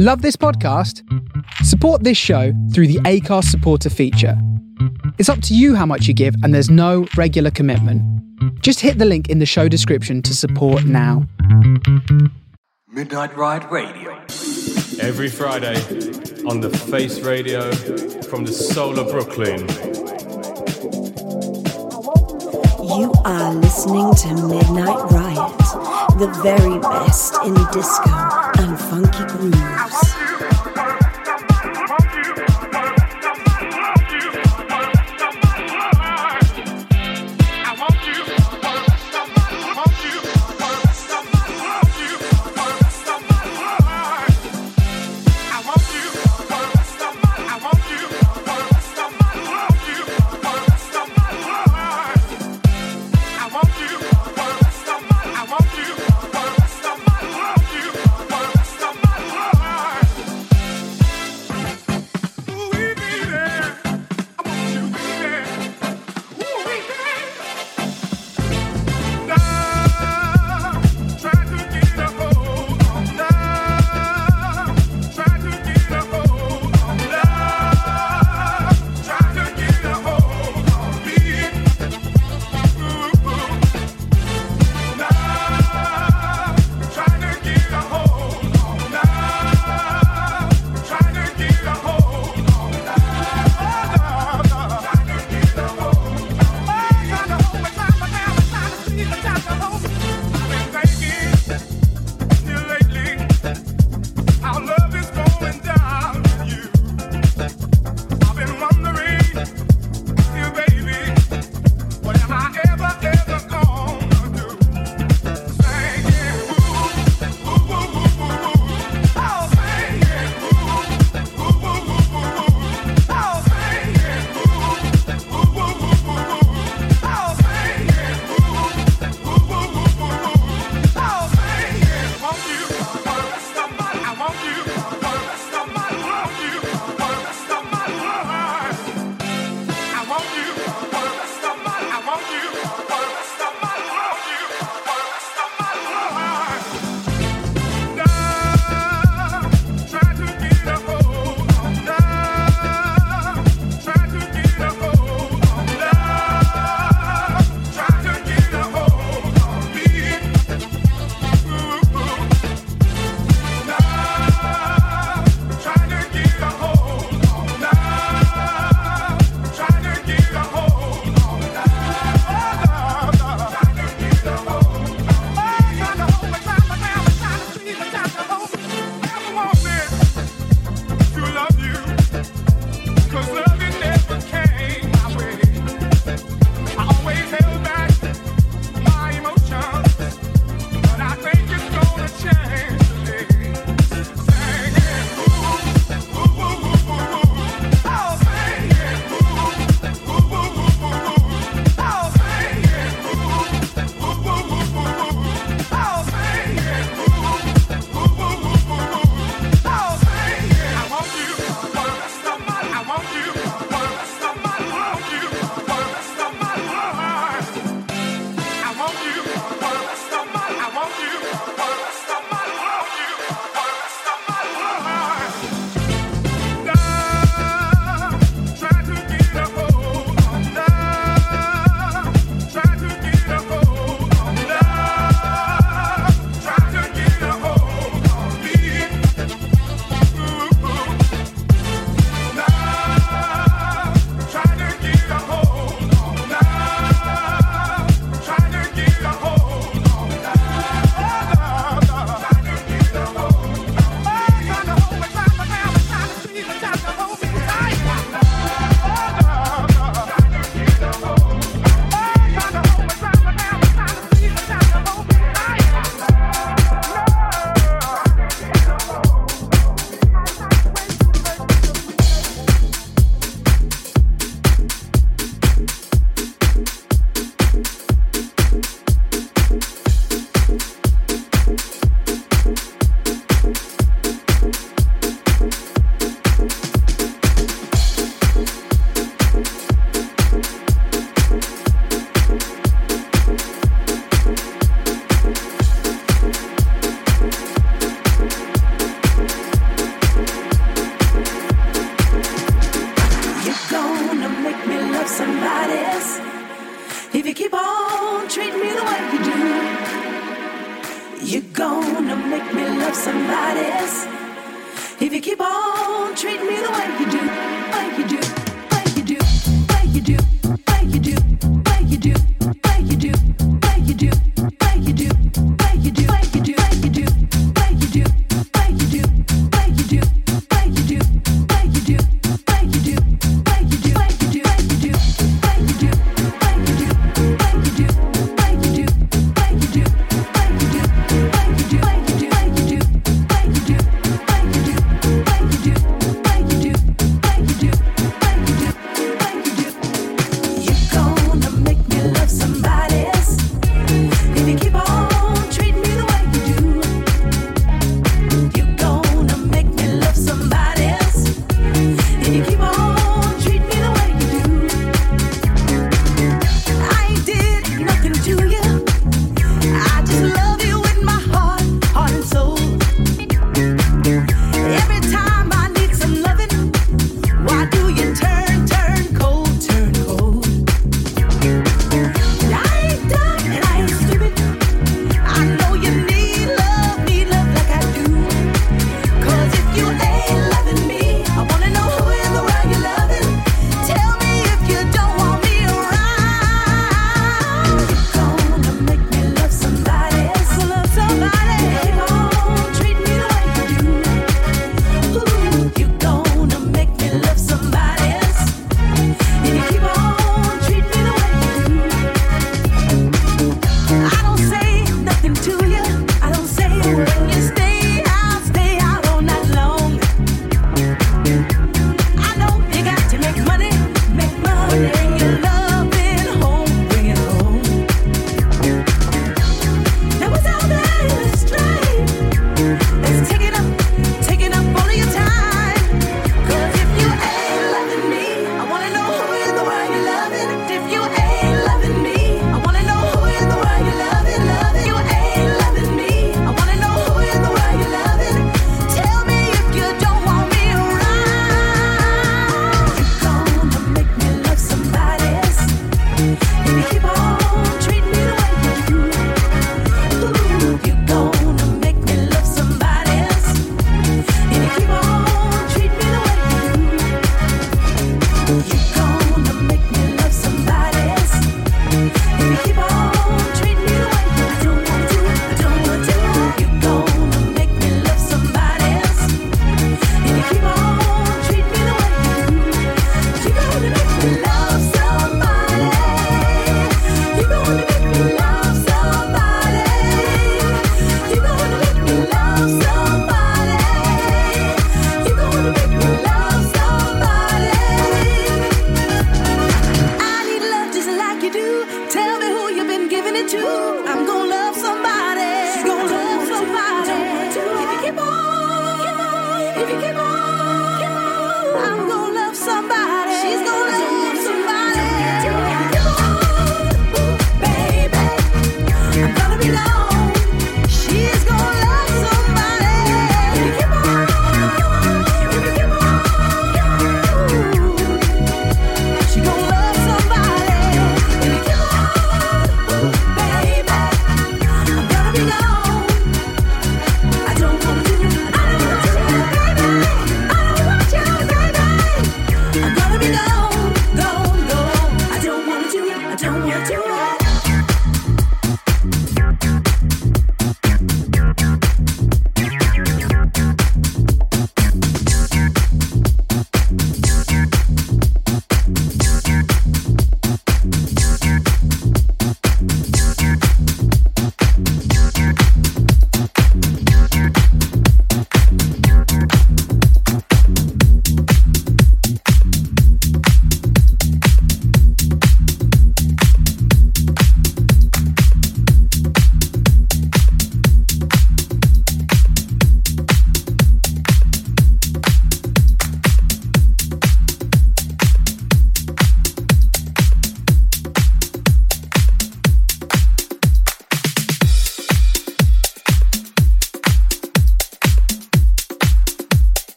Love this podcast? Support this show through the Acast supporter feature. It's up to you how much you give, and there's no regular commitment. Just hit the link in the show description to support now. Midnight Riot Radio. Every Friday on the Face Radio from the soul of Brooklyn. You are listening to Midnight Riot, the very best in disco and funky grooves.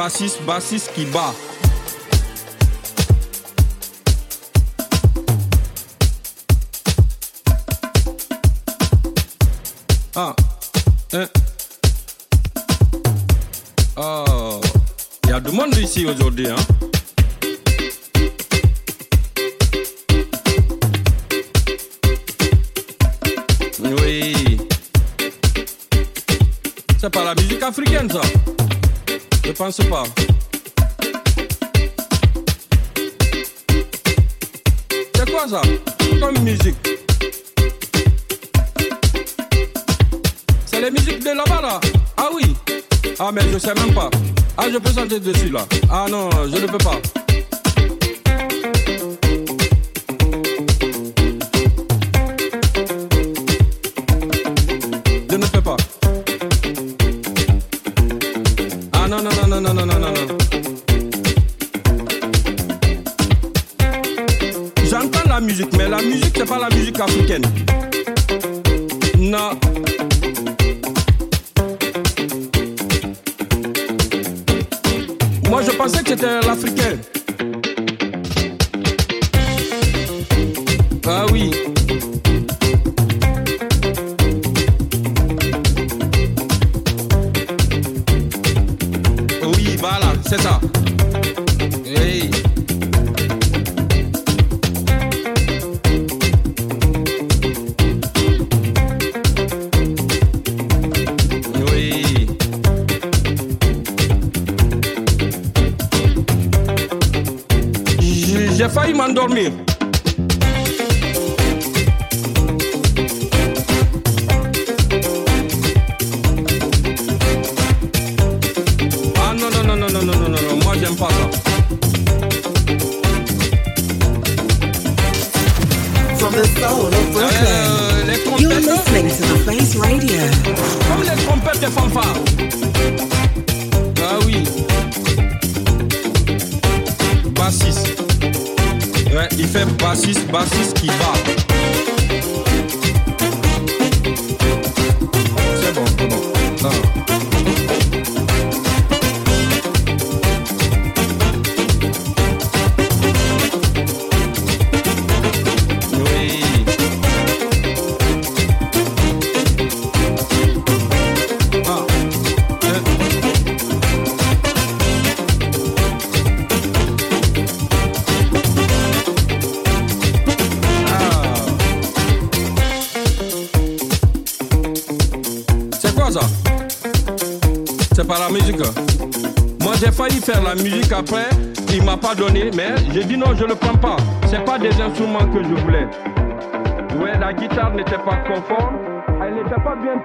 bassiste, bassiste qui bat. danse pas? C'est quoi ça? Comme musique. C'est les musiques de là-bas là. Ah oui. Ah mais je sais même pas. Ah je peux sentir dessus là. Ah non, je ne peux pas. musique, mais la musique, c'est pas la musique africaine. Non. Moi, je pensais que c'était l'africain. Ah oui. elle n'était pas bien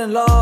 and love.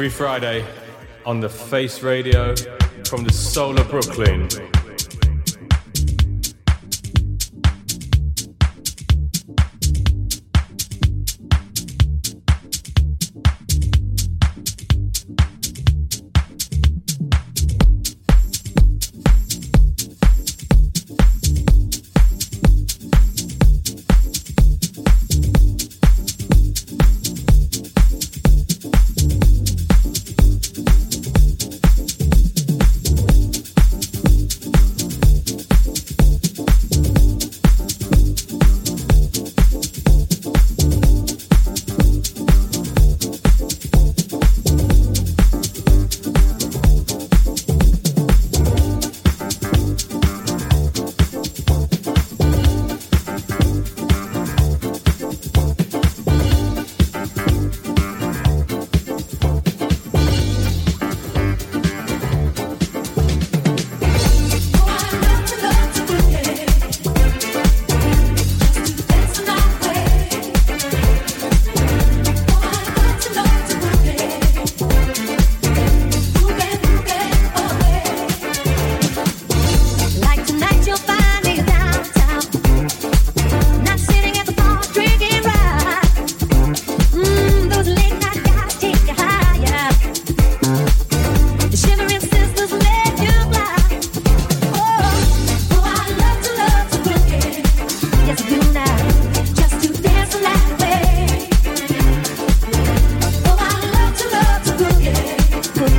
Every Friday on the Face Radio from the soul of Brooklyn.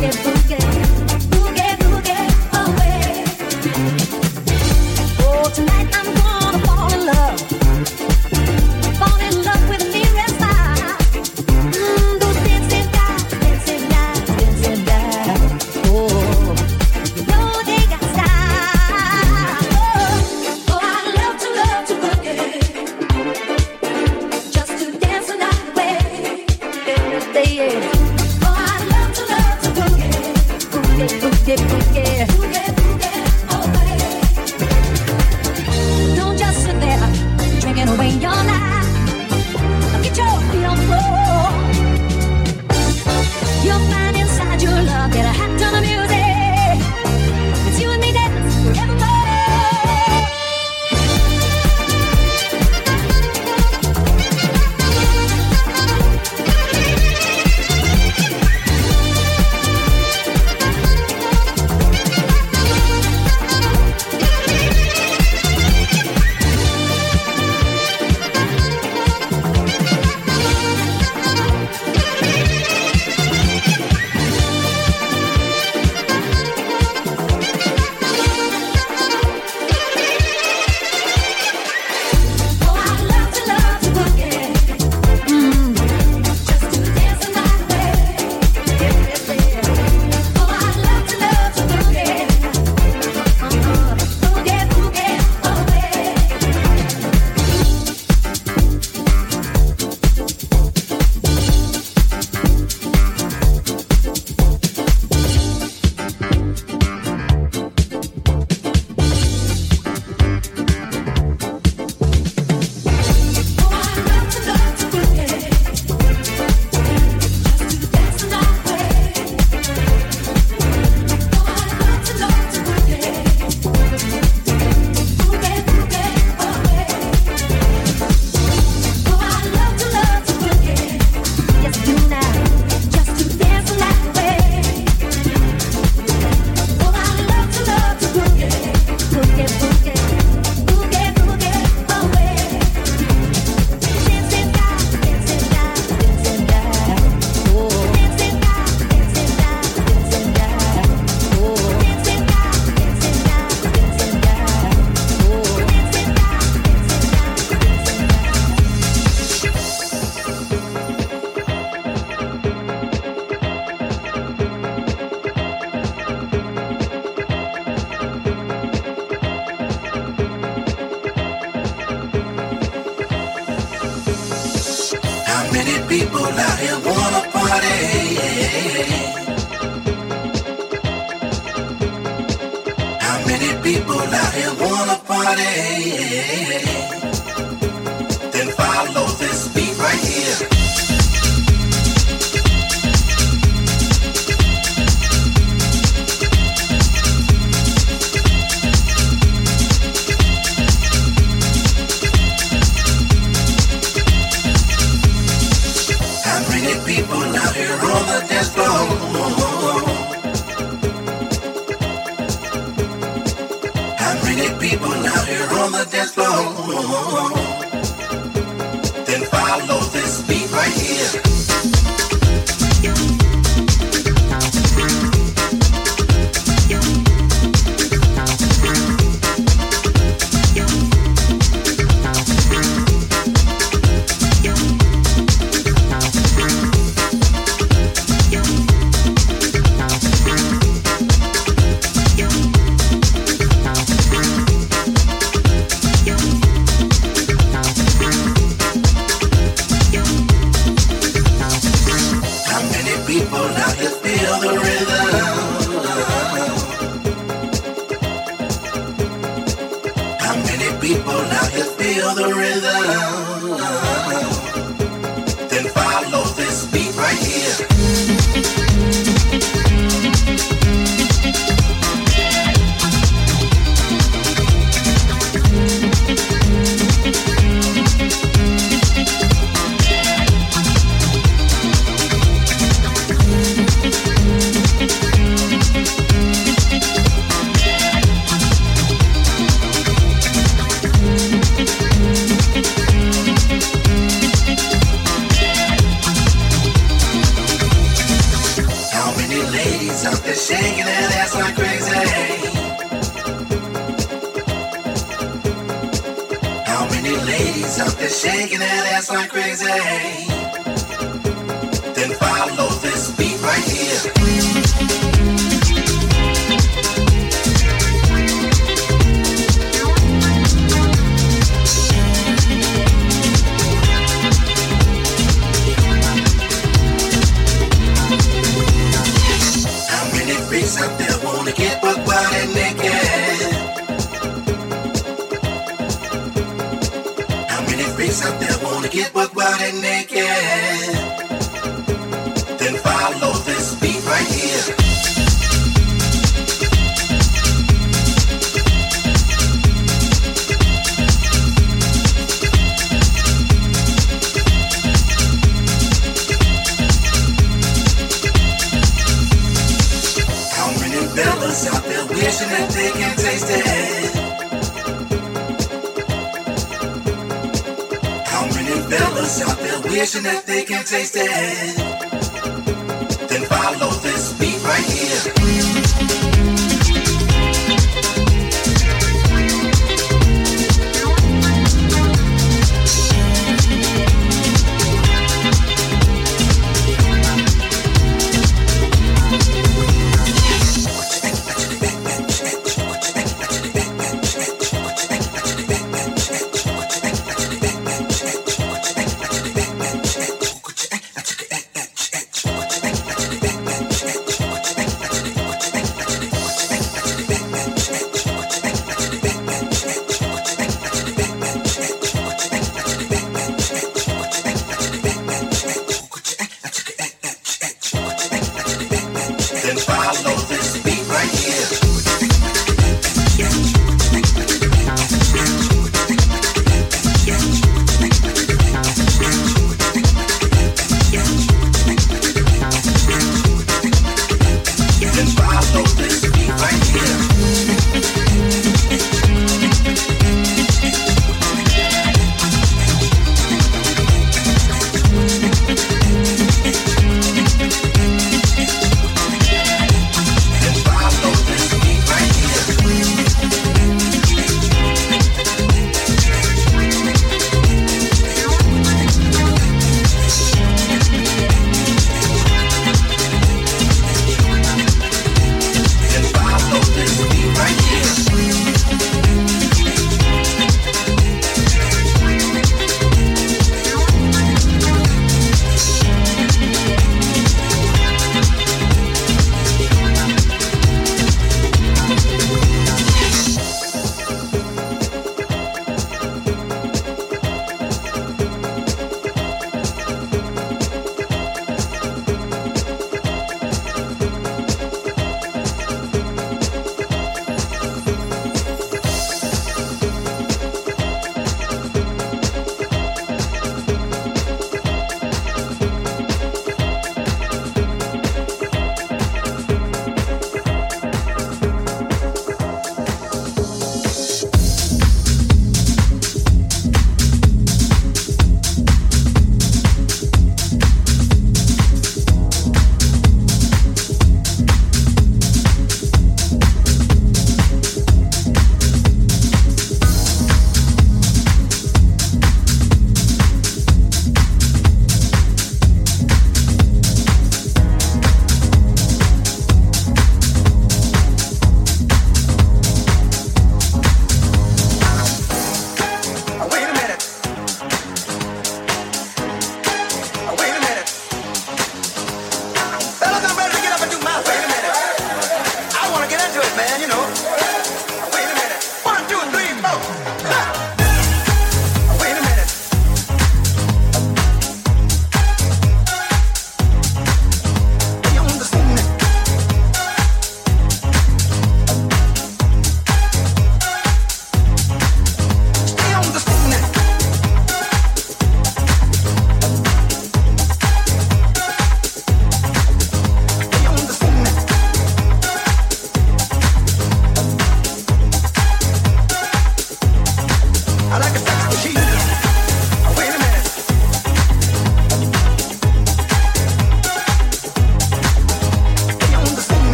que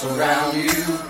surround you.